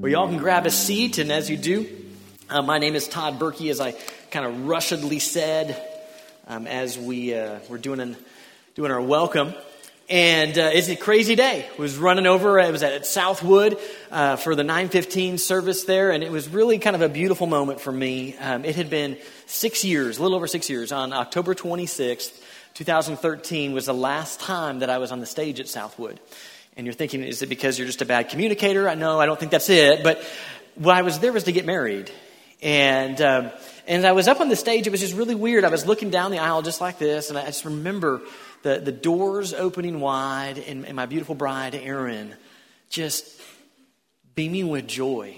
Well, y'all can grab a seat, and as you do, uh, my name is Tod Berkey, as I kind of rushedly said um, as we uh, were doing, an, doing our welcome. And uh, it's a crazy day. I was running over. It was at Southwood uh, for the 915 service there, and it was really kind of a beautiful moment for me. Um, it had been six years, a little over six years. On October 26th, 2013 was the last time that I was on the stage at Southwood. And you're thinking, is it because you're just a bad communicator? I know, I don't think that's it. But what I was there was to get married. And, um, and I was up on the stage. It was just really weird. I was looking down the aisle just like this. And I just remember the, the doors opening wide and, and my beautiful bride, Erin, just beaming with joy.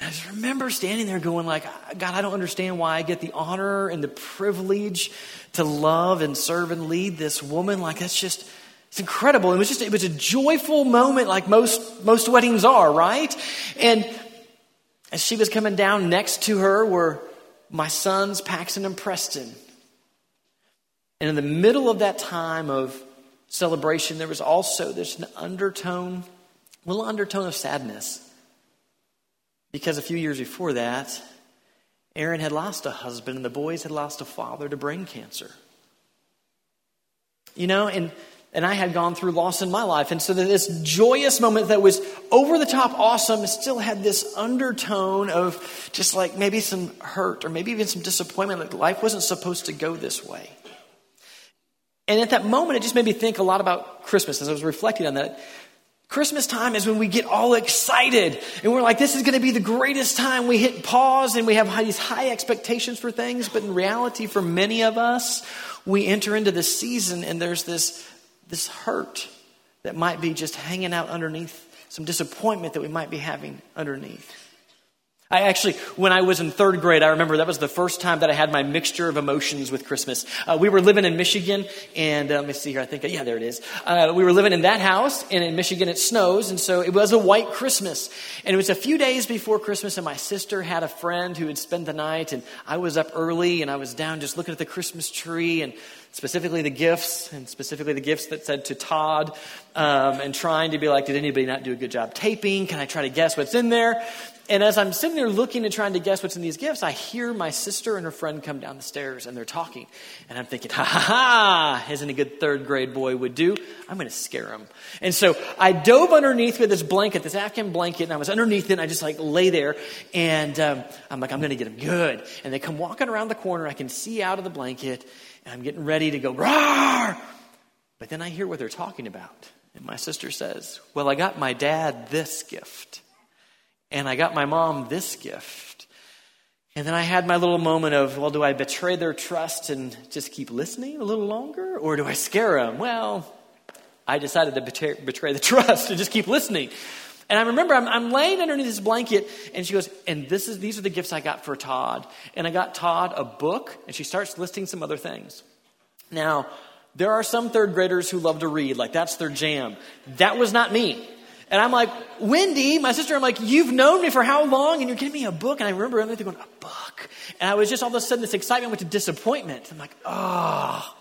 And I just remember standing there going like, God, I don't understand why I get the honor and the privilege to love and serve and lead this woman. Like that's just, it's incredible. It was just, it was a joyful moment like most, most weddings are, right? And as she was coming down next to her were my sons, Paxton and Preston. And in the middle of that time of celebration, there was also this undertone, little undertone of sadness. Because a few years before that, Erin had lost a husband and the boys had lost a father to brain cancer. You know, and and I had gone through loss in my life. And so this joyous moment that was over the top awesome still had this undertone of just like maybe some hurt or maybe even some disappointment. Like life wasn't supposed to go this way. And at that moment, it just made me think a lot about Christmas as I was reflecting on that. Christmas time is when we get all excited and we're like, this is going to be the greatest time. We hit pause and we have these high expectations for things. But in reality, for many of us, we enter into the season and there's this this hurt that might be just hanging out underneath, some disappointment that we might be having underneath. I actually, when I was in third grade, I remember that was the first time that I had my mixture of emotions with Christmas. Uh, we were living in Michigan, and uh, let me see here, I think, yeah, there it is. Uh, we were living in that house, and in Michigan it snows, and so it was a white Christmas. And it was a few days before Christmas, and my sister had a friend who had spent the night, and I was up early, and I was down just looking at the Christmas tree, and specifically the gifts, and specifically the gifts that said to Tod, um, and trying to be like, did anybody not do a good job taping? Can I try to guess what's in there? And as I'm sitting there looking and trying to guess what's in these gifts, I hear my sister and her friend come down the stairs and they're talking. And I'm thinking, ha ha ha, as any good third grade boy would do, I'm going to scare them. And so I dove underneath with this blanket, this Afghan blanket, and I was underneath it and I just like lay there. And um, I'm like, I'm going to get them good. And they come walking around the corner. I can see out of the blanket and I'm getting ready to go, roar. But then I hear what they're talking about. And my sister says, Well, I got my dad this gift. And I got my mom this gift. And then I had my little moment of, well, do I betray their trust and just keep listening a little longer? Or do I scare them? Well, I decided to betray, betray the trust and just keep listening. And I remember I'm, I'm, laying underneath this blanket, and she goes, and this is, these are the gifts I got for Tod. And I got Tod a book, and she starts listing some other things. Now, there are some third graders who love to read, like that's their jam. That was not me. And I'm like, Wendy, my sister, I'm like, you've known me for how long? And you're giving me a book. And I remember I'm going, a book. And I was just all of a sudden, this excitement went to disappointment. I'm like, oh.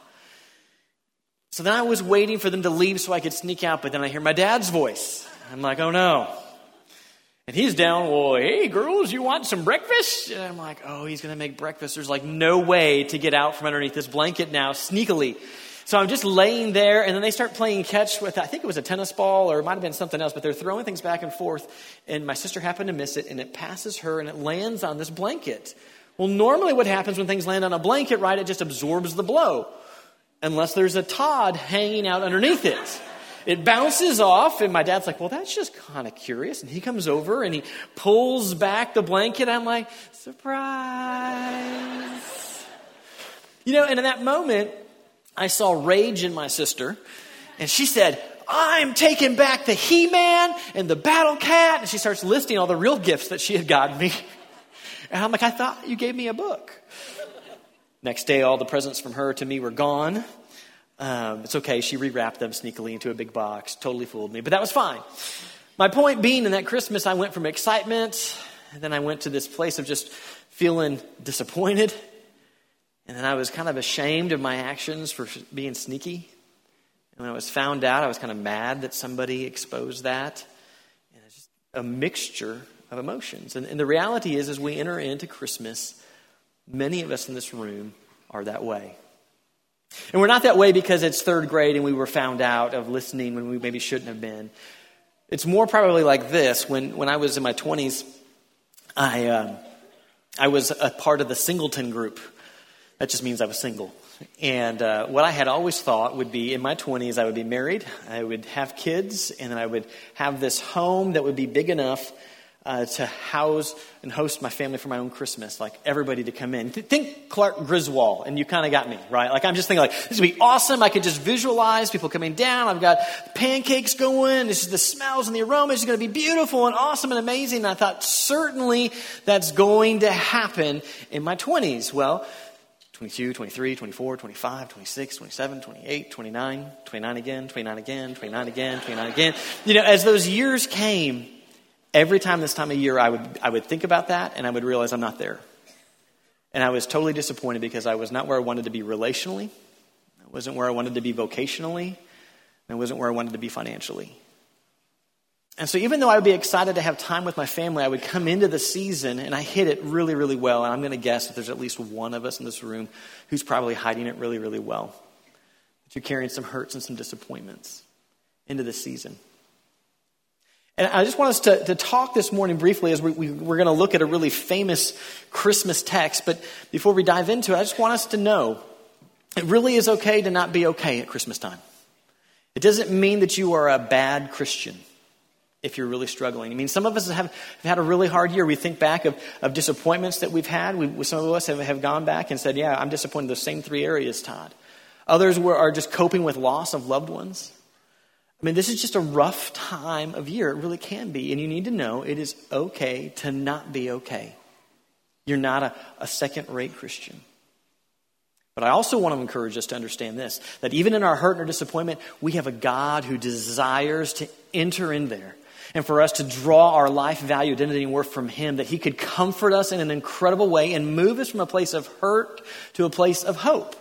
So then I was waiting for them to leave so I could sneak out, but then I hear my dad's voice. I'm like, oh no. And he's down, well, hey, girls, you want some breakfast? And I'm like, oh, he's going to make breakfast. There's like no way to get out from underneath this blanket now, sneakily. So I'm just laying there, and then they start playing catch with, I think it was a tennis ball, or it might have been something else, but they're throwing things back and forth. And my sister happened to miss it, and it passes her, and it lands on this blanket. Well, normally what happens when things land on a blanket, right, it just absorbs the blow, unless there's a Tod hanging out underneath it. It bounces off, and my dad's like, Well, that's just kind of curious. And he comes over and he pulls back the blanket. I'm like, Surprise. You know, and in that moment, I saw rage in my sister, and she said, I'm taking back the He Man and the Battle Cat. And she starts listing all the real gifts that she had gotten me. And I'm like, I thought you gave me a book. Next day, all the presents from her to me were gone. Um, it's okay. She rewrapped them sneakily into a big box. Totally fooled me, but that was fine. My point being, in that Christmas, I went from excitement, and then I went to this place of just feeling disappointed. And then I was kind of ashamed of my actions for being sneaky. And when I was found out, I was kind of mad that somebody exposed that. And it's just a mixture of emotions. And, and the reality is, as we enter into Christmas, many of us in this room are that way. And we're not that way because it's third grade and we were found out of listening when we maybe shouldn't have been. It's more probably like this. When, when I was in my 20s, I, uh, I was a part of the singleton group. That just means I was single. And uh, what I had always thought would be in my 20s, I would be married, I would have kids, and then I would have this home that would be big enough uh, to house and host my family for my own Christmas, like everybody to come in. Think Clark Griswold, and you kind of got me, right? Like I'm just thinking, like this would be awesome. I could just visualize people coming down. I've got pancakes going. This is the smells and the aromas It's going to be beautiful and awesome and amazing. And I thought certainly that's going to happen in my 20s. Well, 22, 23, 24, 25, 26, 27, 28, 29, 29 again, 29 again, 29 again, 29 again. You know, as those years came, every time this time of year, I would, I would think about that and I would realize I'm not there. And I was totally disappointed because I was not where I wanted to be relationally, I wasn't where I wanted to be vocationally, and I wasn't where I wanted to be financially. And so, even though I would be excited to have time with my family, I would come into the season and I hit it really, really well. And I'm going to guess that there's at least one of us in this room who's probably hiding it really, really well. That you're carrying some hurts and some disappointments into the season. And I just want us to, to talk this morning briefly as we, we, we're going to look at a really famous Christmas text. But before we dive into it, I just want us to know it really is okay to not be okay at Christmas time. It doesn't mean that you are a bad Christian if you're really struggling. I mean, some of us have, have had a really hard year. We think back of, of disappointments that we've had. We, some of us have, have gone back and said, Yeah, I'm disappointed in those same three areas, Tod. Others were, are just coping with loss of loved ones. I mean, this is just a rough time of year. It really can be. And you need to know it is okay to not be okay. You're not a, a second rate Christian. But I also want to encourage us to understand this that even in our hurt and our disappointment, we have a God who desires to enter in there and for us to draw our life value, identity, and worth from Him, that He could comfort us in an incredible way and move us from a place of hurt to a place of hope.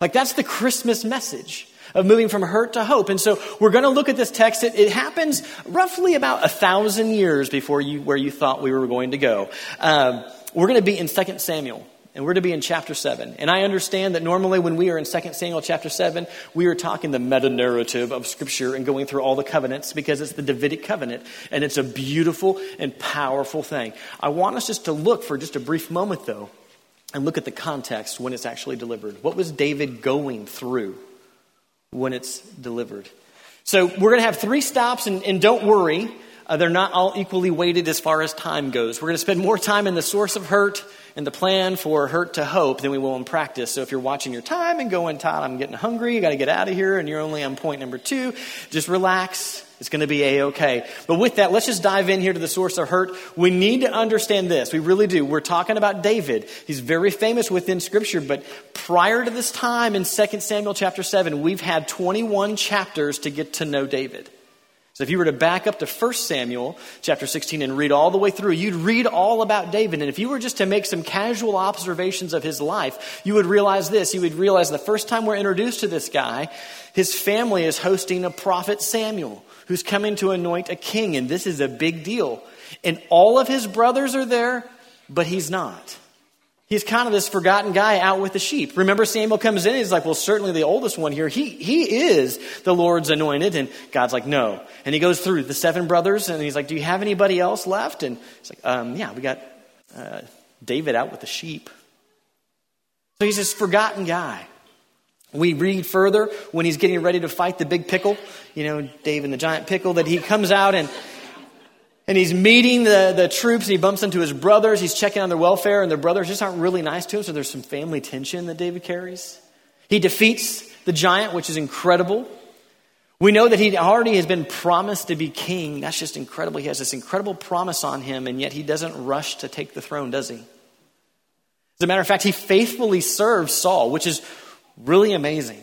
Like that's the Christmas message of moving from hurt to hope. And so we're going to look at this text. It, it happens roughly about a thousand years before you, where you thought we were going to go. Um, we're going to be in 2 Samuel. And we're to be in chapter 7. And I understand that normally when we are in 2 Samuel chapter 7, we are talking the meta narrative of Scripture and going through all the covenants because it's the Davidic covenant. And it's a beautiful and powerful thing. I want us just to look for just a brief moment, though, and look at the context when it's actually delivered. What was David going through when it's delivered? So we're going to have three stops, and, and don't worry, uh, they're not all equally weighted as far as time goes. We're going to spend more time in the source of hurt and the plan for hurt to hope than we will in practice. So if you're watching your time and going, Tod, I'm getting hungry, you got to get out of here, and you're only on point number two, just relax. It's going to be a okay. But with that, let's just dive in here to the source of hurt. We need to understand this. We really do. We're talking about David. He's very famous within Scripture, but prior to this time in 2 Samuel chapter 7, we've had 21 chapters to get to know David. So if you were to back up to 1 Samuel chapter 16 and read all the way through, you'd read all about David. And if you were just to make some casual observations of his life, you would realize this. You would realize the first time we're introduced to this guy, his family is hosting a prophet Samuel who's coming to anoint a king. And this is a big deal. And all of his brothers are there, but he's not. He's kind of this forgotten guy out with the sheep. Remember, Samuel comes in, he's like, Well, certainly the oldest one here, he, he is the Lord's anointed. And God's like, No. And he goes through the seven brothers, and he's like, Do you have anybody else left? And he's like, um, Yeah, we got uh, David out with the sheep. So he's this forgotten guy. We read further when he's getting ready to fight the big pickle, you know, Dave and the giant pickle, that he comes out and and he's meeting the, the troops and he bumps into his brothers. He's checking on their welfare, and their brothers just aren't really nice to him, so there's some family tension that David carries. He defeats the giant, which is incredible. We know that he already has been promised to be king. That's just incredible. He has this incredible promise on him, and yet he doesn't rush to take the throne, does he? As a matter of fact, he faithfully serves Saul, which is really amazing.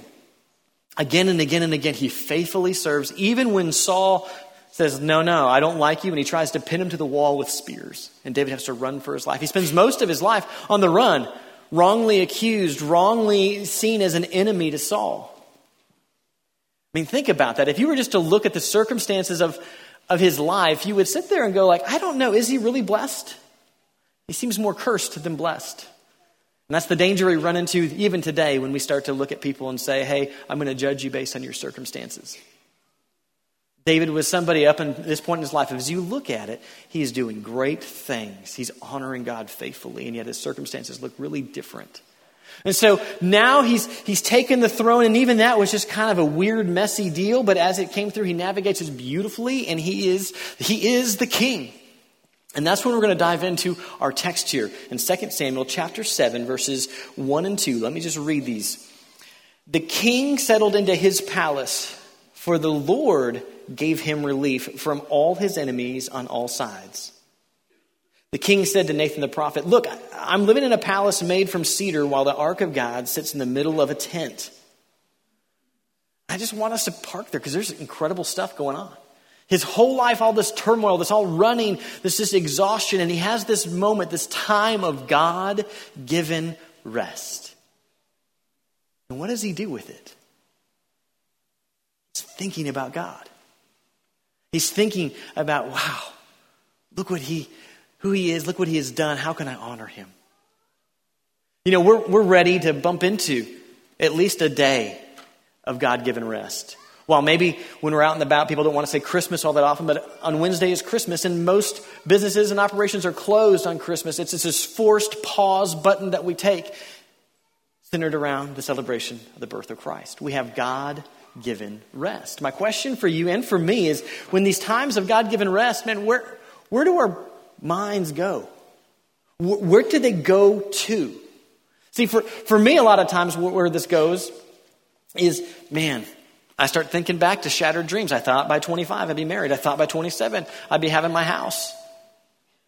Again and again and again, he faithfully serves, even when Saul says, No, no, I don't like you. And he tries to pin him to the wall with spears. And David has to run for his life. He spends most of his life on the run, wrongly accused, wrongly seen as an enemy to Saul. I mean, think about that. If you were just to look at the circumstances of, of his life, you would sit there and go like, I don't know, is he really blessed? He seems more cursed than blessed. And that's the danger we run into even today when we start to look at people and say, hey, I'm going to judge you based on your circumstances. David was somebody up in this point in his life. As you look at it, he is doing great things. He's honoring God faithfully, and yet his circumstances look really different. And so now he's, he's taken the throne, and even that was just kind of a weird, messy deal, but as it came through, he navigates it beautifully, and he is, he is the king. And that's when we're going to dive into our text here in 2 Samuel chapter 7, verses 1 and 2. Let me just read these. The king settled into his palace, for the Lord gave him relief from all his enemies on all sides. The king said to Nathan the prophet, Look, I'm living in a palace made from cedar while the ark of God sits in the middle of a tent. I just want us to park there because there's incredible stuff going on. His whole life, all this turmoil, this all running, this this exhaustion, and he has this moment, this time of God given rest. And what does he do with it? He's thinking about God. He's thinking about, wow, look what he, who he is, look what he has done. How can I honor him? You know, we're, we're ready to bump into at least a day of God given rest. While maybe when we're out and about, people don't want to say Christmas all that often, but on Wednesday is Christmas, and most businesses and operations are closed on Christmas. It's this forced pause button that we take, centered around the celebration of the birth of Christ. We have God given rest. My question for you and for me is when these times of God given rest, man, where, where do our minds go? Where do they go to? See, for, for me, a lot of times where this goes is, man, I start thinking back to shattered dreams. I thought by 25 I'd be married. I thought by 27 I'd be having my house.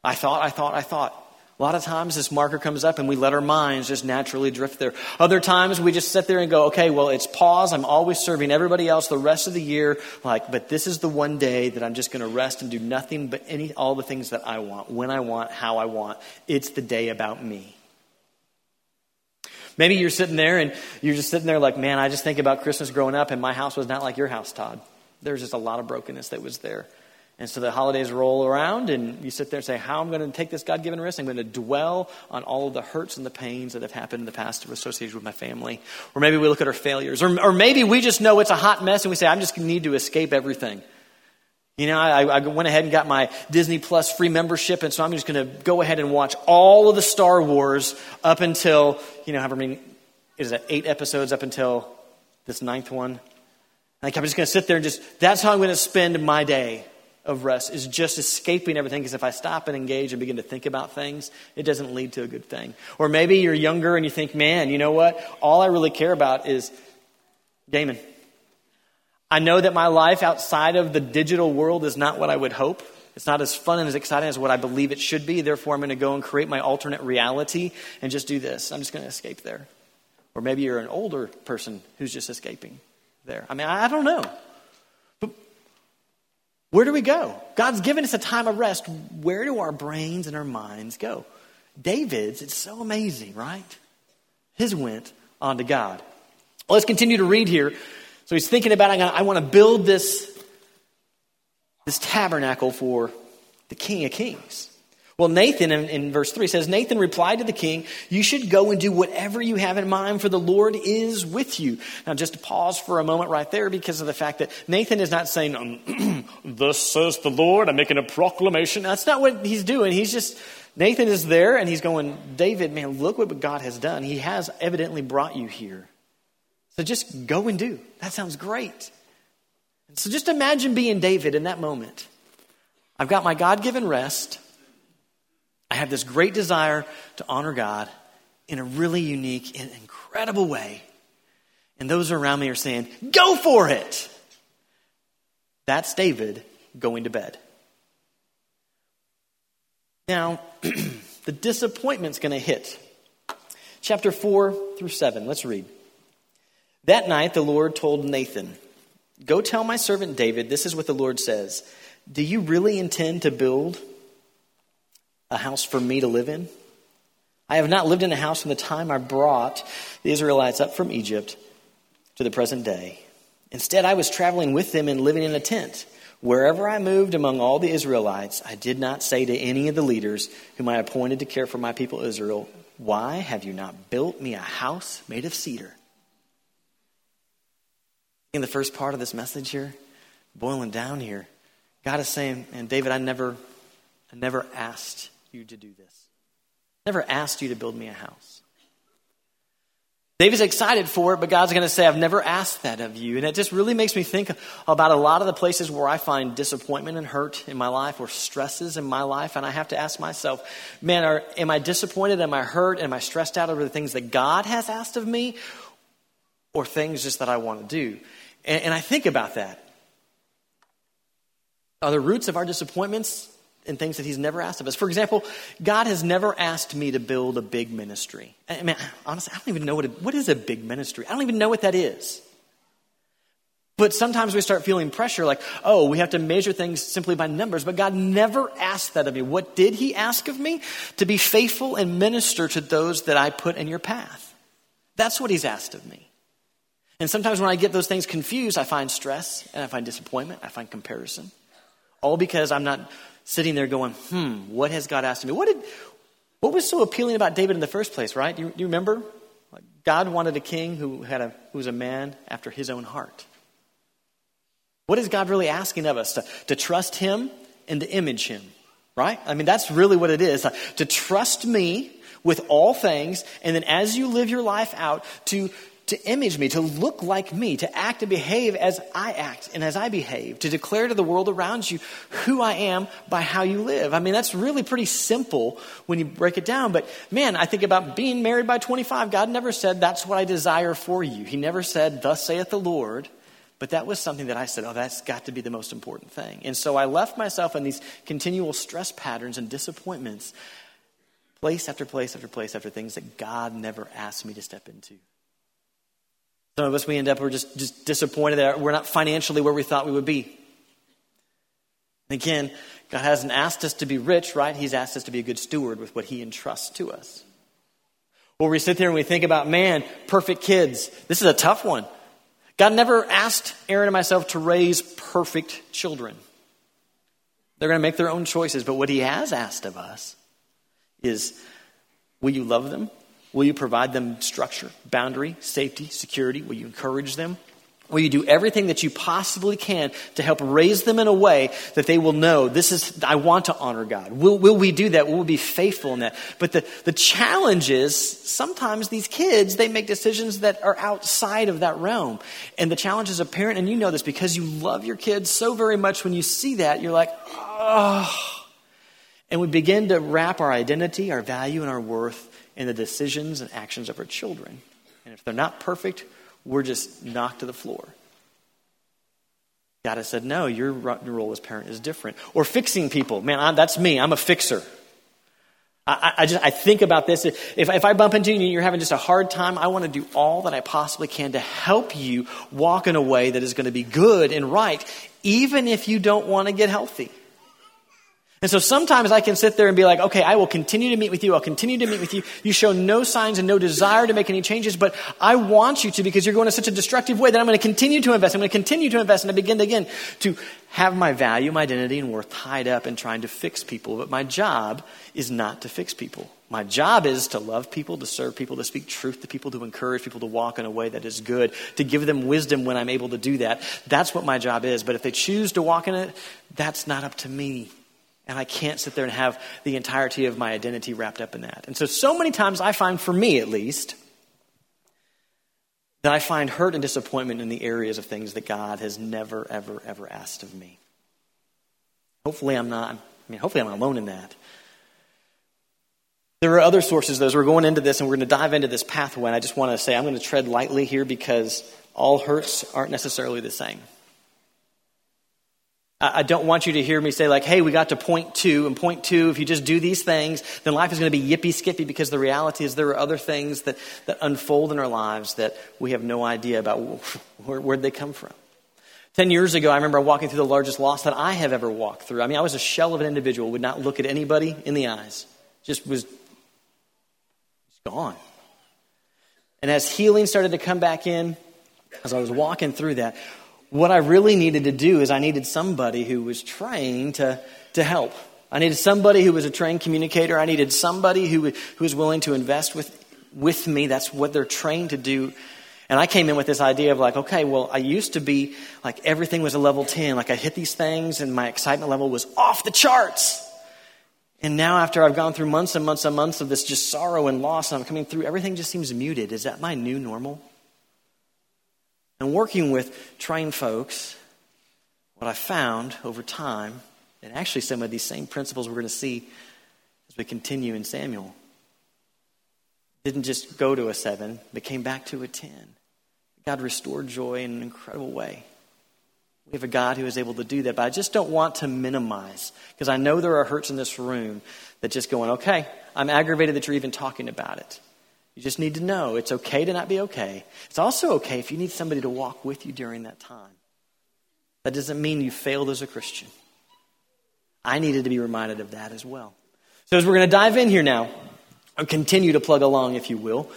I thought, I thought, I thought. A lot of times this marker comes up and we let our minds just naturally drift there. Other times we just sit there and go, okay, well, it's pause. I'm always serving everybody else the rest of the year. Like, but this is the one day that I'm just going to rest and do nothing but any, all the things that I want, when I want, how I want. It's the day about me. Maybe you're sitting there and you're just sitting there like, man, I just think about Christmas growing up and my house was not like your house, Tod. There's just a lot of brokenness that was there. And so the holidays roll around and you sit there and say, how am I going to take this God given risk? I'm going to dwell on all of the hurts and the pains that have happened in the past associated with my family. Or maybe we look at our failures. Or, or maybe we just know it's a hot mess and we say, I'm just need to escape everything. You know, I, I, went ahead and got my Disney Plus free membership, and so I'm just going to go ahead and watch all of the Star Wars up until, you know, however many, is it eight episodes up until this ninth one? Like, I'm just going to sit there and just, that's how I'm going to spend my day of rest, is just escaping everything. Because if I stop and engage and begin to think about things, it doesn't lead to a good thing. Or maybe you're younger and you think, man, you know what? All I really care about is gaming. I know that my life outside of the digital world is not what I would hope. It's not as fun and as exciting as what I believe it should be. Therefore, I'm going to go and create my alternate reality and just do this. I'm just going to escape there. Or maybe you're an older person who's just escaping there. I mean, I don't know. Where do we go? God's given us a time of rest. Where do our brains and our minds go? David's, it's so amazing, right? His went on to God. Let's continue to read here so he's thinking about, I, I want to build this, this tabernacle for the King of Kings. Well, Nathan in, in, verse 3 says, Nathan replied to the king, You should go and do whatever you have in mind, for the Lord is with you. Now, just pause for a moment right there because of the fact that Nathan is not saying, um, Thus says the Lord, I'm making a proclamation. That's not what he's doing. He's just, Nathan is there and he's going, David, man, look what God has done. He has evidently brought you here. So just go and do. That sounds great. So just imagine being David in that moment. I've got my God given rest. I have this great desire to honor God in a really unique and incredible way. And those around me are saying, Go for it! That's David going to bed. Now, the disappointment's going to hit. Chapter 4 through 7. Let's read. That night, the Lord told Nathan, Go tell my servant David, this is what the Lord says. Do you really intend to build a house for me to live in? I have not lived in a house from the time I brought the Israelites up from Egypt to the present day. Instead, I was traveling with them and living in a tent. Wherever I moved among all the Israelites, I did not say to any of the leaders whom I appointed to care for my people Israel, Why have you not built me a house made of cedar? In the first part of this message here, boiling down here, God is saying, and David, I never, I never asked you to do this. Never asked you to build me a house. David's excited for it, but God's going to say, I've never asked that of you. And it just really makes me think about a lot of the places where I find disappointment and hurt in my life or stresses in my life. And I have to ask myself, man, are, am I disappointed? Am I hurt? Am I stressed out over the things that God has asked of me or things just that I want to do? And, and I think about that. Are the roots of our disappointments and things that he's never asked of us. For example, God has never asked me to build a big ministry. I mean, honestly, I don't even know what, a, what is a big ministry. I don't even know what that is. But sometimes we start feeling pressure like, oh, we have to measure things simply by numbers. But God never asked that of me. What did He ask of me? To be faithful and minister to those that I put in your path. That's what He's asked of me. And sometimes when I get those things confused, I find stress and I find disappointment, I find comparison. All because I'm not sitting there going, hmm, what has God asked of me? What, did, what was so appealing about David in the first place, right? Do you, do you remember? God wanted a king who, had a, who was a man after his own heart. What is God really asking of us? To, to trust him and to image him, right? I mean, that's really what it is. To trust me with all things, and then as you live your life out, to to image me, to look like me, to act and behave as I act and as I behave, to declare to the world around you who I am by how you live. I mean, that's really pretty simple when you break it down. But man, I think about being married by 25. God never said, That's what I desire for you. He never said, Thus saith the Lord. But that was something that I said, Oh, that's got to be the most important thing. And so I left myself in these continual stress patterns and disappointments, place after place after place after things that God never asked me to step into. Some of us, we end up, we're just, just disappointed that we're not financially where we thought we would be. Again, God hasn't asked us to be rich, right? He's asked us to be a good steward with what He entrusts to us. Well, we sit there and we think about, man, perfect kids. This is a tough one. God never asked Erin and myself to raise perfect children. They're going to make their own choices, but what He has asked of us is will you love them? Will you provide them structure, boundary, safety, security? Will you encourage them? Will you do everything that you possibly can to help raise them in a way that they will know this is, I want to honor God? Will, will we do that? Will we be faithful in that? But the, the challenge is sometimes these kids, they make decisions that are outside of that realm. And the challenge as a parent, and you know this because you love your kids so very much, when you see that, you're like, oh. And we begin to wrap our identity, our value, and our worth in the decisions and actions of our children. And if they're not perfect, we're just knocked to the floor. God has said, no, your role as parent is different. Or fixing people. Man, I'm, that's me. I'm a fixer. I, I, just I think about this. If, if I bump into you and you're having just a hard time, I want to do all that I possibly can to help you walk in a way that is going to be good and right, even if you don't want to get healthy. And so sometimes I can sit there and be like, okay, I will continue to meet with you. I'll continue to meet with you. You show no signs and no desire to make any changes, but I want you to because you're going in such a destructive way that I'm going to continue to invest. I'm going to continue to invest and I begin again to have my value, my identity, and worth tied up in trying to fix people. But my job is not to fix people. My job is to love people, to serve people, to speak truth to people, to encourage people to walk in a way that is good, to give them wisdom when I'm able to do that. That's what my job is. But if they choose to walk in it, that's not up to me. And I can't sit there and have the entirety of my identity wrapped up in that. And so, so many times I find, for me at least, that I find hurt and disappointment in the areas of things that God has never, ever, ever asked of me. Hopefully, I'm not, I mean, hopefully, I'm alone in that. There are other sources, though, as we're going into this and we're going to dive into this pathway. And I just want to say I'm going to tread lightly here because all hurts aren't necessarily the same. I don't want you to hear me say, like, hey, we got to point two, and point two, if you just do these things, then life is going to be yippy skippy because the reality is there are other things that, that unfold in our lives that we have no idea about where, where'd they come from. Ten years ago, I remember walking through the largest loss that I have ever walked through. I mean, I was a shell of an individual, would not look at anybody in the eyes, just was just gone. And as healing started to come back in, as I was walking through that, what I really needed to do is I needed somebody who was trained to, to help. I needed somebody who was a trained communicator. I needed somebody who, who was willing to invest with, with me. That's what they're trained to do. And I came in with this idea of like, okay, well, I used to be like everything was a level 10. Like I hit these things and my excitement level was off the charts. And now, after I've gone through months and months and months of this just sorrow and loss, and I'm coming through, everything just seems muted. Is that my new normal? And working with trained folks, what I found over time, and actually some of these same principles we're going to see as we continue in Samuel, didn't just go to a seven, but came back to a 10. God restored joy in an incredible way. We have a God who is able to do that, but I just don't want to minimize because I know there are hurts in this room that just going, okay, I'm aggravated that you're even talking about it. You just need to know it's okay to not be okay. It's also okay if you need somebody to walk with you during that time. That doesn't mean you failed as a Christian. I needed to be reminded of that as well. So, as we're going to dive in here now, and continue to plug along, if you will,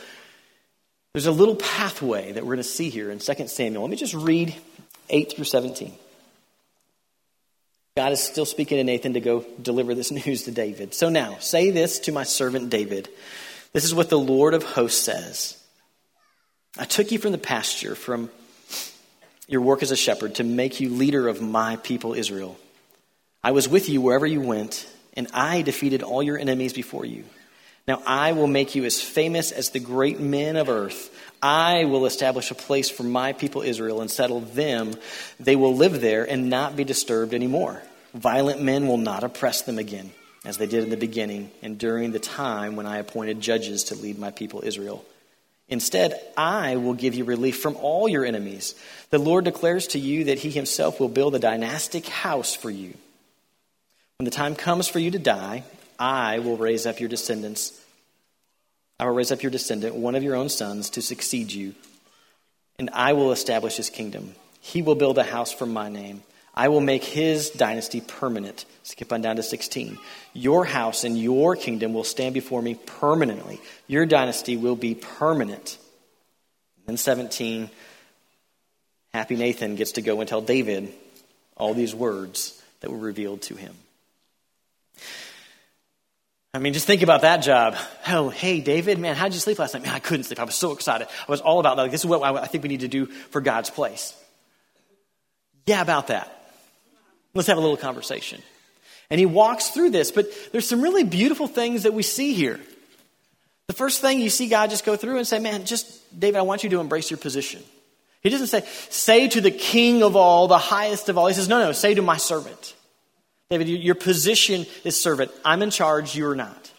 there's a little pathway that we're going to see here in 2 Samuel. Let me just read 8 through 17. God is still speaking to Nathan to go deliver this news to David. So now, say this to my servant David. This is what the Lord of hosts says I took you from the pasture, from your work as a shepherd, to make you leader of my people Israel. I was with you wherever you went, and I defeated all your enemies before you. Now I will make you as famous as the great men of earth. I will establish a place for my people Israel and settle them. They will live there and not be disturbed anymore. Violent men will not oppress them again as they did in the beginning and during the time when I appointed judges to lead my people Israel. Instead, I will give you relief from all your enemies. The Lord declares to you that He Himself will build a dynastic house for you. When the time comes for you to die, I will raise up your descendants. I will raise up your descendant, one of your own sons, to succeed you, and I will establish His kingdom. He will build a house for my name I will make his dynasty permanent. Skip on down to 16. Your house and your kingdom will stand before me permanently. Your dynasty will be permanent. And then 17, happy Nathan gets to go and tell David all these words that were revealed to him. I mean, just think about that job. Oh, hey, David, man, how'd you sleep last night? Man, I couldn't sleep. I was so excited. I was all about that. Like, this is what I think we need to do for God's place. Yeah, about that. Let's have a little conversation. And he walks through this, but there's some really beautiful things that we see here. The first thing you see God just go through and say, Man, just, David, I want you to embrace your position. He doesn't say, Say to the king of all, the highest of all. He says, No, no, say to my servant. David, your position is servant. I'm in charge, you're not.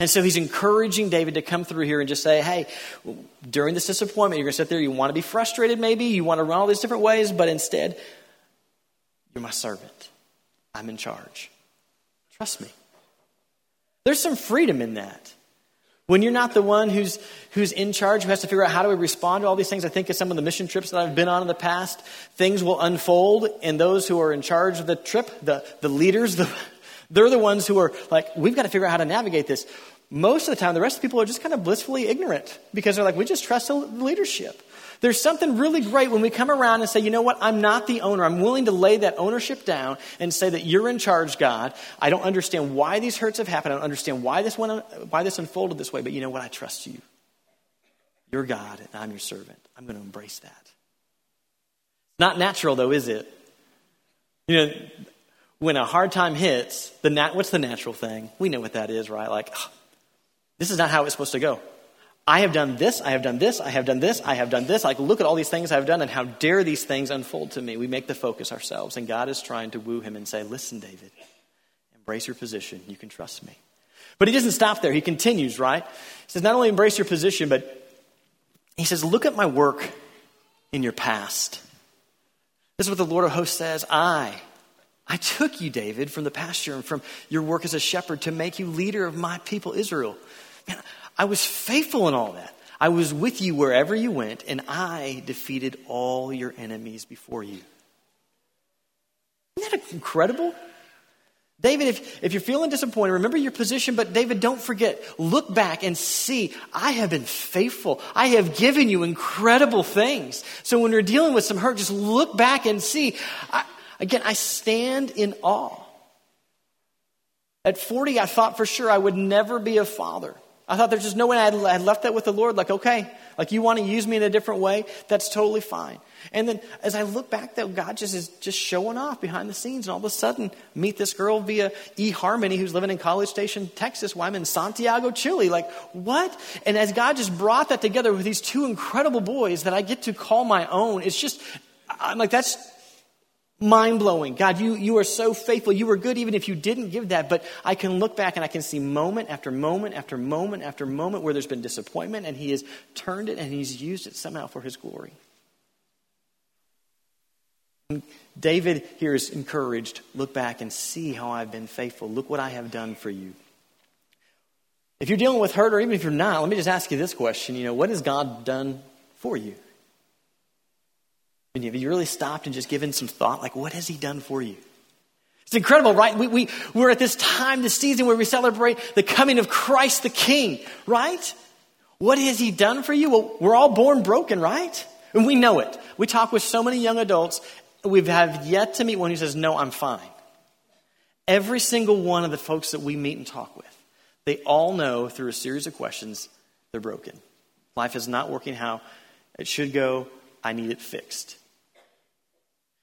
And so he's encouraging David to come through here and just say, hey, during this disappointment, you're going to sit there, you want to be frustrated maybe, you want to run all these different ways, but instead, you're my servant. I'm in charge. Trust me. There's some freedom in that. When you're not the one who's, who's in charge, who has to figure out how do we respond to all these things, I think of some of the mission trips that I've been on in the past. Things will unfold, and those who are in charge of the trip, the, the leaders, the, they're the ones who are like, we've got to figure out how to navigate this. Most of the time, the rest of the people are just kind of blissfully ignorant because they're like, we just trust the leadership. There's something really great when we come around and say, you know what, I'm not the owner. I'm willing to lay that ownership down and say that you're in charge, God. I don't understand why these hurts have happened. I don't understand why this, went, why this unfolded this way, but you know what? I trust you. You're God, and I'm your servant. I'm going to embrace that. It's not natural, though, is it? You know, when a hard time hits, the nat- what's the natural thing? We know what that is, right? Like, this is not how it's supposed to go. I have done this, I have done this, I have done this, I have done this. Like, look at all these things I've done, and how dare these things unfold to me. We make the focus ourselves, and God is trying to woo him and say, Listen, David, embrace your position. You can trust me. But he doesn't stop there. He continues, right? He says, Not only embrace your position, but he says, Look at my work in your past. This is what the Lord of hosts says I, I took you, David, from the pasture and from your work as a shepherd to make you leader of my people, Israel. Man, I was faithful in all that. I was with you wherever you went, and I defeated all your enemies before you. Isn't that incredible? David, if, if you're feeling disappointed, remember your position, but David, don't forget, look back and see, I have been faithful. I have given you incredible things. So when you're dealing with some hurt, just look back and see. I, again, I stand in awe. At 40, I thought for sure I would never be a father. I thought there's just no way I had left that with the Lord. Like, okay, like you want to use me in a different way? That's totally fine. And then as I look back, though, God just is just showing off behind the scenes. And all of a sudden, meet this girl via eHarmony who's living in College Station, Texas, while I'm in Santiago, Chile. Like, what? And as God just brought that together with these two incredible boys that I get to call my own, it's just, I'm like, that's mind blowing. God, you, you are so faithful. You were good even if you didn't give that. But I can look back and I can see moment after moment after moment after moment where there's been disappointment and He has turned it and He's used it somehow for His glory. David here is encouraged look back and see how I've been faithful. Look what I have done for you. If you're dealing with hurt, or even if you're not, let me just ask you this question. You know, what has God done for you? And have you really stopped and just given some thought? Like, what has He done for you? It's incredible, right? We, we, we're at this time, this season where we celebrate the coming of Christ the King, right? What has He done for you? Well, we're all born broken, right? And we know it. We talk with so many young adults. We have yet to meet one who says, No, I'm fine. Every single one of the folks that we meet and talk with, they all know through a series of questions they're broken. Life is not working how it should go. I need it fixed.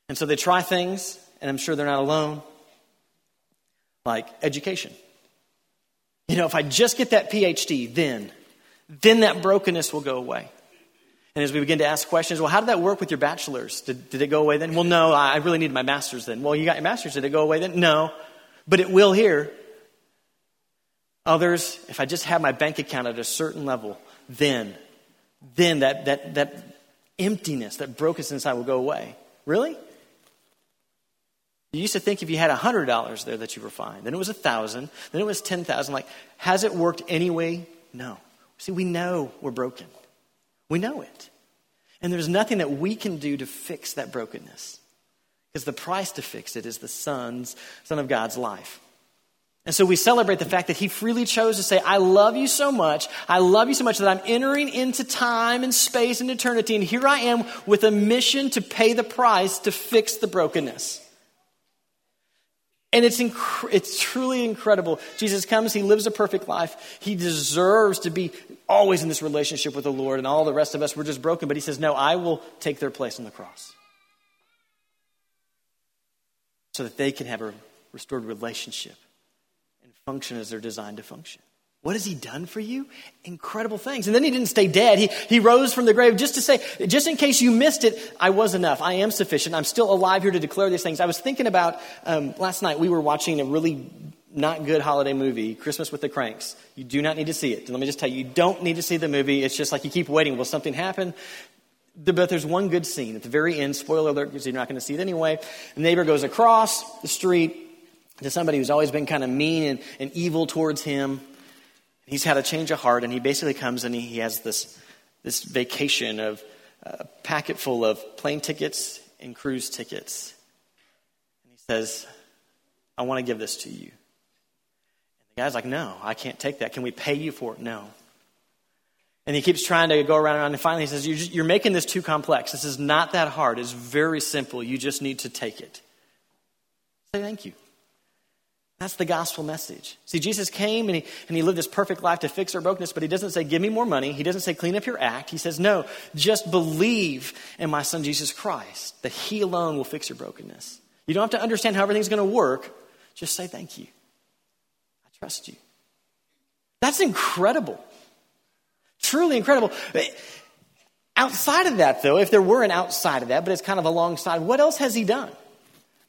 And so they try things, and I'm sure they're not alone, like education. You know, if I just get that PhD, then, then that brokenness will go away. And as we begin to ask questions, well, how did that work with your bachelor's? Did, did it go away then? Well, no, I really needed my master's then. Well, you got your master's. Did it go away then? No. But it will here. Others, if I just have my bank account at a certain level, then, then that, that, that emptiness, that brokenness inside will go away. Really? You used to think if you had $100 there that you were fine. Then it was 1000 Then it was 10000 Like, has it worked anyway? No. See, we know we're broken. We know it. And there's nothing that we can do to fix that brokenness. Because the price to fix it is the Son's, Son of God's life. And so we celebrate the fact that he freely chose to say, I love you so much. I love you so much that I'm entering into time and space and eternity. And here I am with a mission to pay the price to fix the brokenness. And it's, inc- it's truly incredible. Jesus comes, he lives a perfect life. He deserves to be always in this relationship with the Lord, and all the rest of us, we're just broken. But he says, No, I will take their place on the cross so that they can have a restored relationship and function as they're designed to function. What has he done for you? Incredible things. And then he didn't stay dead. He, he rose from the grave just to say, just in case you missed it, I was enough. I am sufficient. I'm still alive here to declare these things. I was thinking about um, last night, we were watching a really not good holiday movie, Christmas with the Cranks. You do not need to see it. Let me just tell you, you don't need to see the movie. It's just like you keep waiting. Will something happen? But there's one good scene at the very end. Spoiler alert, because you're not going to see it anyway. The neighbor goes across the street to somebody who's always been kind of mean and, and evil towards him. He's had a change of heart, and he basically comes and he, has this, this vacation of uh, a packet full of plane tickets and cruise tickets. And he says, I want to give this to you. And the guy's like, No, I can't take that. Can we pay you for it? No. And he keeps trying to go around and around, and finally he says, you're, just, you're making this too complex. This is not that hard. It's very simple. You just need to take it. Say thank you. That's the gospel message. See, Jesus came and he, and he lived this perfect life to fix our brokenness, but he doesn't say, give me more money. He doesn't say, clean up your act. He says, no, just believe in my son Jesus Christ, that he alone will fix your brokenness. You don't have to understand how everything's going to work. Just say thank you. I trust you. That's incredible. Truly incredible. Outside of that, though, if there were an outside of that, but it's kind of alongside, what else has he done?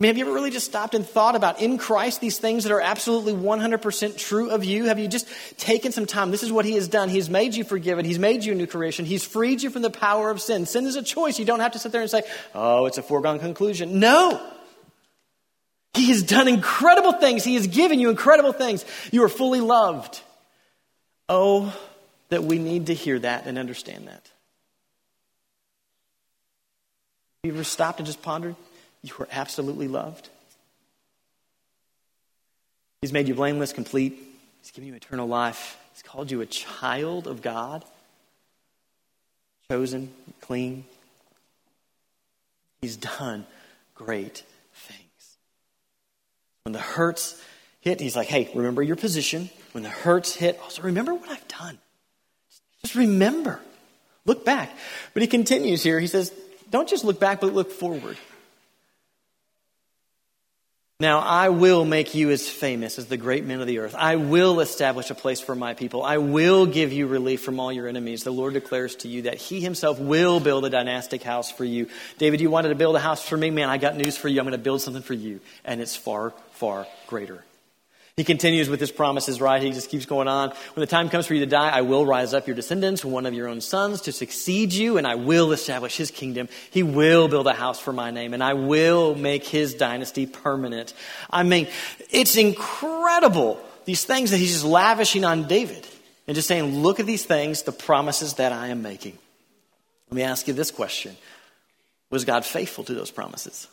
I mean, have you ever really just stopped and thought about in Christ these things that are absolutely 100% true of you? Have you just taken some time? This is what He has done. He's made you forgiven. He's made you a new creation. He's freed you from the power of sin. Sin is a choice. You don't have to sit there and say, oh, it's a foregone conclusion. No. He has done incredible things. He has given you incredible things. You are fully loved. Oh, that we need to hear that and understand that. Have you ever stopped and just pondered? You are absolutely loved. He's made you blameless, complete. He's given you eternal life. He's called you a child of God, chosen, clean. He's done great things. When the hurts hit, he's like, hey, remember your position. When the hurts hit, also remember what I've done. Just remember. Look back. But he continues here. He says, don't just look back, but look forward. Now I will make you as famous as the great men of the earth. I will establish a place for my people. I will give you relief from all your enemies. The Lord declares to you that He Himself will build a dynastic house for you. David, you wanted to build a house for me? Man, I got news for you. I'm going to build something for you. And it's far, far greater. He continues with his promises, right? He just keeps going on. When the time comes for you to die, I will rise up your descendants, one of your own sons, to succeed you, and I will establish his kingdom. He will build a house for my name, and I will make his dynasty permanent. I mean, it's incredible, these things that he's just lavishing on David. And just saying, look at these things, the promises that I am making. Let me ask you this question Was God faithful to those promises?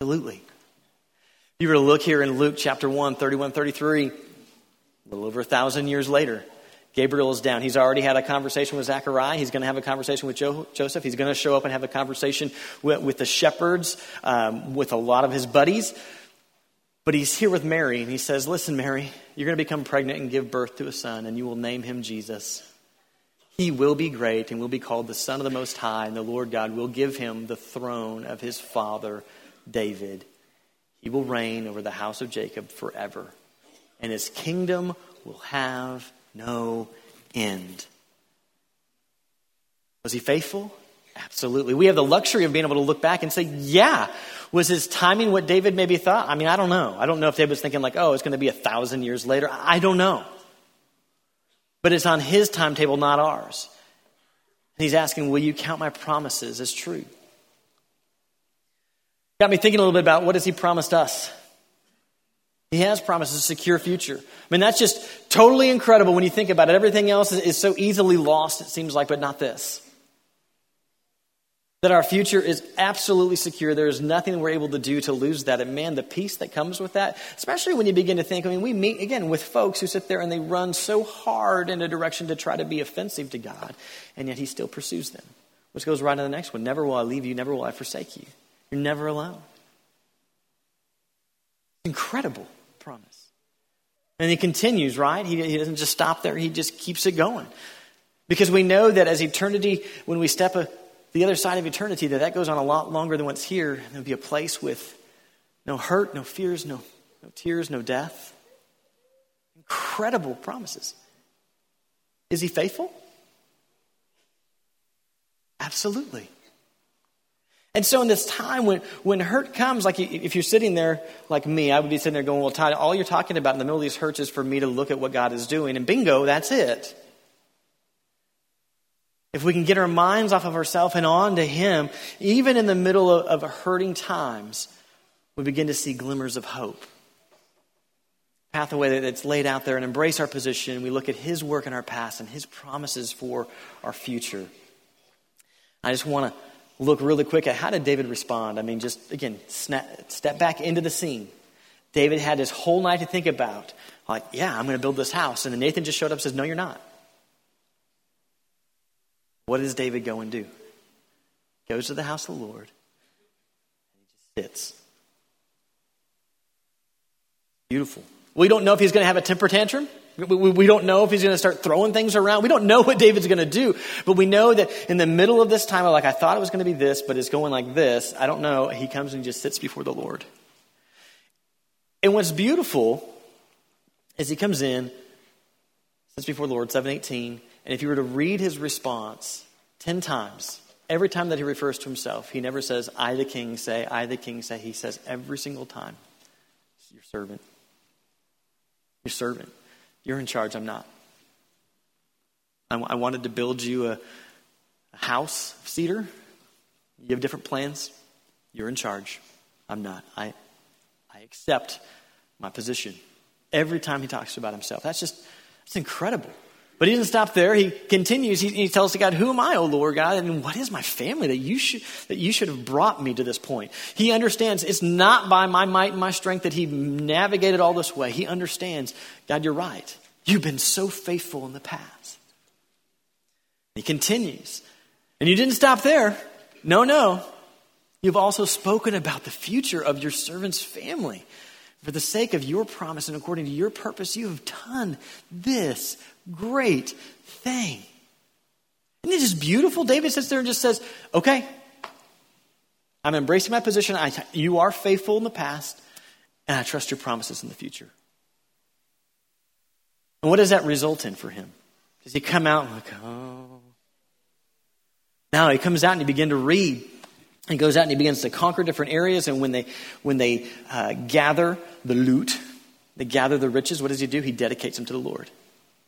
Absolutely you were to look here in Luke chapter 1, 31, 33, a little over a thousand years later, Gabriel is down. He's already had a conversation with Zechariah. He's going to have a conversation with jo- Joseph. He's going to show up and have a conversation with, with the shepherds, um, with a lot of his buddies. But he's here with Mary, and he says, Listen, Mary, you're going to become pregnant and give birth to a son, and you will name him Jesus. He will be great and will be called the Son of the Most High, and the Lord God will give him the throne of his father David. He will reign over the house of Jacob forever, and his kingdom will have no end. Was he faithful? Absolutely. We have the luxury of being able to look back and say, yeah, was his timing what David maybe thought? I mean, I don't know. I don't know if David was thinking, like, oh, it's going to be a thousand years later. I don't know. But it's on his timetable, not ours. And he's asking, will you count my promises as true? Got me thinking a little bit about what has he promised us? He has promised a secure future. I mean, that's just totally incredible when you think about it. Everything else is, so easily lost, it seems like, but not this. That our future is absolutely secure. There is nothing we're able to do to lose that. And man, the peace that comes with that, especially when you begin to think, I mean, we meet again with folks who sit there and they run so hard in a direction to try to be offensive to God, and yet He still pursues them. Which goes right to the next one Never will I leave you, never will I forsake you. You're never alone. Incredible promise. And he continues, right? He, he doesn't just stop there, he just keeps it going. Because we know that as eternity, when we step a, the other side of eternity, that that goes on a lot longer than what's here. There'll be a place with no hurt, no fears, no, no tears, no death. Incredible promises. Is he faithful? Absolutely. And so in this time when, when hurt comes, like if you're sitting there like me, I would be sitting there going, well, Tod, all you're talking about in the middle of these hurts is for me to look at what God is doing. And bingo, that's it. If we can get our minds off of ourselves and on to Him, even in the middle of, of hurting times, we begin to see glimmers of hope. Pathway that's laid out there and embrace our position. We look at His work in our past and His promises for our future. I just want to look really quick at how did David respond. I mean, just again, snap, step back into the scene. David had his whole night to think about, like, yeah, I'm going to build this house. And then Nathan just showed up and says, no, you're not. What does David go and do? Goes to the house of the Lord and he just sits. Beautiful. We don't know if he's going to have a temper tantrum. We don't know if he's going to start throwing things around. We don't know what David's going to do. But we know that in the middle of this time, like, I thought it was going to be this, but it's going like this. I don't know. He comes and he just sits before the Lord. And what's beautiful is he comes in, sits before the Lord, 718. And if you were to read his response 10 times, every time that he refers to himself, he never says, I the king say, I the king say. He says every single time, your servant. Your servant. You're in charge, I'm not. I, I wanted to build you a, a house of cedar. You have different plans. You're in charge. I'm not. I, I accept my position. Every time he talks about himself. That's just, that's incredible. But he doesn't stop there. He continues. He, he tells God, Who am I, O Lord God? And what is my family that you, should, that you should have brought me to this point? He understands it's not by my might and my strength that he navigated all this way. He understands, God, you're right. You've been so faithful in the past. He continues. And you didn't stop there. No, no. You've also spoken about the future of your servant's family. For the sake of your promise and according to your purpose, you have done this great thing. Isn't it just beautiful? David sits there and just says, Okay, I'm embracing my position. I, you are faithful in the past, and I trust your promises in the future. And what does that result in for him? Does he come out and like, oh. Now he comes out and he begins to read. He goes out and he begins to conquer different areas. And when they, when they uh, gather the loot, they gather the riches, what does he do? He dedicates them to the Lord.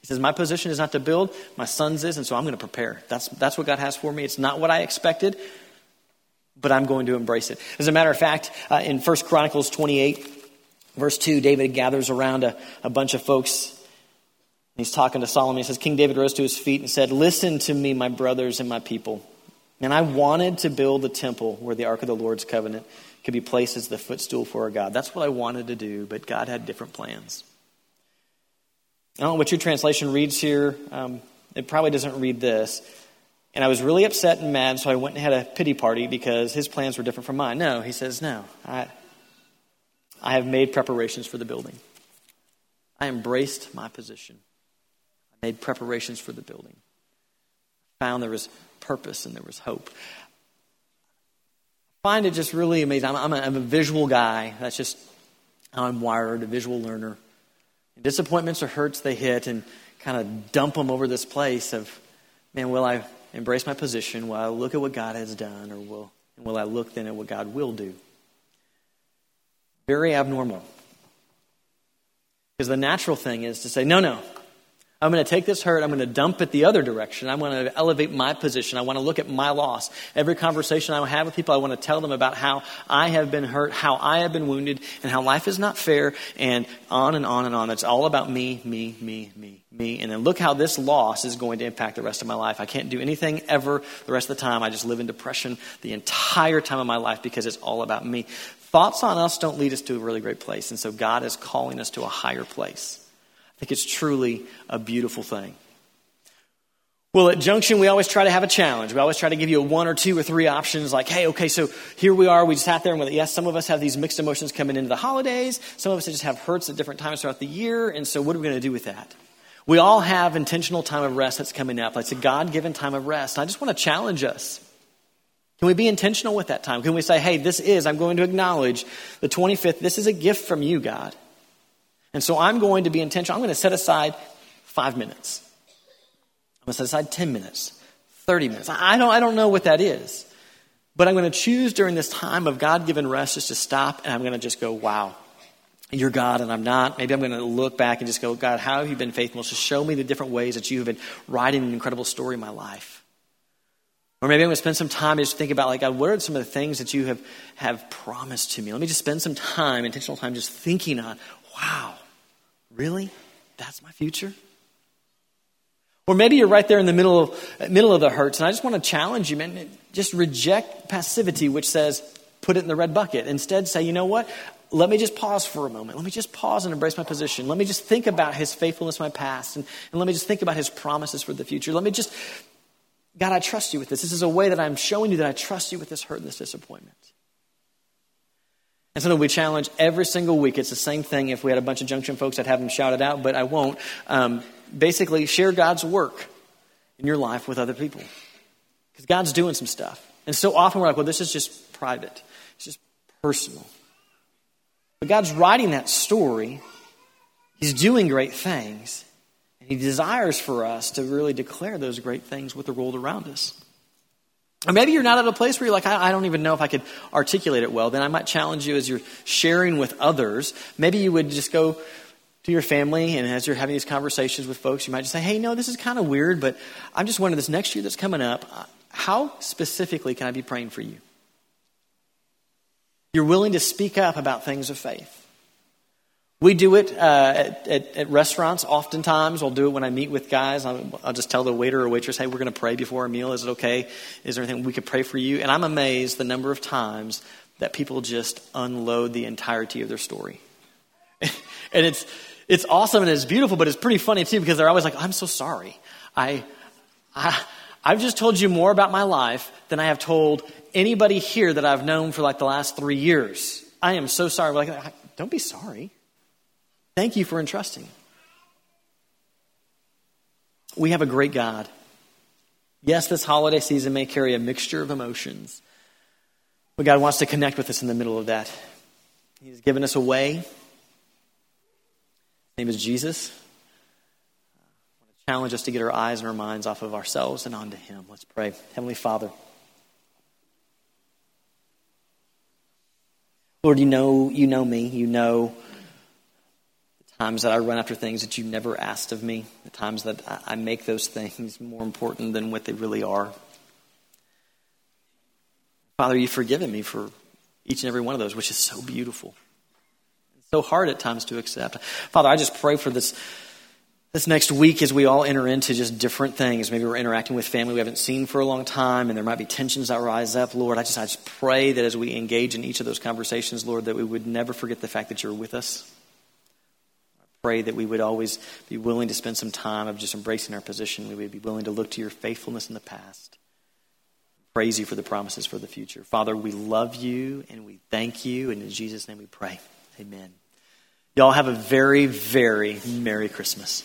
He says, My position is not to build, my son's is, and so I'm going to prepare. That's, that's what God has for me. It's not what I expected, but I'm going to embrace it. As a matter of fact, uh, in 1 Chronicles 28, verse 2, David gathers around a, a bunch of folks. He's talking to Solomon. He says, King David rose to his feet and said, Listen to me, my brothers and my people. And I wanted to build a temple where the ark of the Lord's covenant could be placed as the footstool for our God. That's what I wanted to do, but God had different plans. I don't know what your translation reads here. Um, it probably doesn't read this. And I was really upset and mad, so I went and had a pity party because his plans were different from mine. No, he says, no. I, I have made preparations for the building. I embraced my position. I made preparations for the building. Found there was purpose and there was hope. I find it just really amazing. I'm, I'm, a, I'm a visual guy. That's just how I'm wired, a visual learner. Disappointments or hurts they hit and kind of dump them over this place of, man, will I embrace my position? Will I look at what God has done? Or will, will I look then at what God will do? Very abnormal. Because the natural thing is to say, no, no, I'm going to take this hurt, I'm going to dump it the other direction. I want to elevate my position. I want to look at my loss. Every conversation I have with people, I want to tell them about how I have been hurt, how I have been wounded, and how life is not fair, and on and on and on. It's all about me, me, me, me, me. And then look how this loss is going to impact the rest of my life. I can't do anything ever the rest of the time. I just live in depression the entire time of my life because it's all about me. Thoughts on us don't lead us to a really great place, and so God is calling us to a higher place. I think it's truly a beautiful thing. Well, at Junction, we always try to have a challenge. We always try to give you a one or two or three options like, hey, okay, so here we are. We sat there and, yes, some of us have these mixed emotions coming into the holidays. Some of us just have hurts at different times throughout the year. And so, what are we going to do with that? We all have intentional time of rest that's coming up. It's a God given time of rest. I just want to challenge us. Can we be intentional with that time? Can we say, hey, this is, I'm going to acknowledge the 25th, this is a gift from you, God. And so I'm going to be intentional. I'm going to set aside five minutes. I'm going to set aside 10 minutes, 30 minutes. I don't, I don't know what that is. But I'm going to choose during this time of God given rest just to stop and I'm going to just go, wow, you're God and I'm not. Maybe I'm going to look back and just go, God, how have you been faithful? Just show me the different ways that you have been writing an incredible story in my life. Or maybe I'm going to spend some time just think about, like, God, what are some of the things that you have, have promised to me? Let me just spend some time, intentional time, just thinking on, wow, Really? That's my future? Or maybe you're right there in the middle of, middle of the hurts, and I just want to challenge you, man. Just reject passivity, which says, put it in the red bucket. Instead, say, you know what? Let me just pause for a moment. Let me just pause and embrace my position. Let me just think about his faithfulness my past, and, and let me just think about his promises for the future. Let me just, God, I trust you with this. This is a way that I'm showing you that I trust you with this hurt and this disappointment. And something we challenge every single week. It's the same thing if we had a bunch of Junction folks, I'd have them shout it out, but I won't. Um, basically, share God's work in your life with other people. Because God's doing some stuff. And so often we're like, well, this is just private, it's just personal. But God's writing that story, He's doing great things, and He desires for us to really declare those great things with the world around us. Or maybe you're not at a place where you're like, I, I, don't even know if I could articulate it well. Then I might challenge you as you're sharing with others. Maybe you would just go to your family, and as you're having these conversations with folks, you might just say, Hey, no, this is kind of weird, but I'm just wondering this next year that's coming up, uh, how specifically can I be praying for you? You're willing to speak up about things of faith. We do it uh, at, at, at, restaurants oftentimes. I'll do it when I meet with guys. I'll, I'll just tell the waiter or waitress, hey, we're going to pray before our meal. Is it okay? Is there anything we could pray for you? And I'm amazed the number of times that people just unload the entirety of their story. and it's, it's awesome and it's beautiful, but it's pretty funny too because they're always like, I'm so sorry. I, I, I've just told you more about my life than I have told anybody here that I've known for like the last three years. I am so sorry. We're like, don't be sorry. Thank you for entrusting. We have a great God. Yes, this holiday season may carry a mixture of emotions, but God wants to connect with us in the middle of that. He's given us a way. His name is Jesus. I want to challenge us to get our eyes and our minds off of ourselves and onto Him. Let's pray. Heavenly Father, Lord, you know, you know me. You know times that I run after things that you never asked of me, the times that I make those things more important than what they really are. Father, you've forgiven me for each and every one of those, which is so beautiful. It's so hard at times to accept. Father, I just pray for this this next week as we all enter into just different things. Maybe we're interacting with family we haven't seen for a long time, and there might be tensions that rise up. Lord, I just, I just pray that as we engage in each of those conversations, Lord, that we would never forget the fact that you're with us pray that we would always be willing to spend some time of just embracing our position. We would be willing to look to your faithfulness in the past. Praise you for the promises for the future. Father, we love you and we thank you. And in Jesus' name we pray. Amen. Y'all have a very, very Merry Christmas.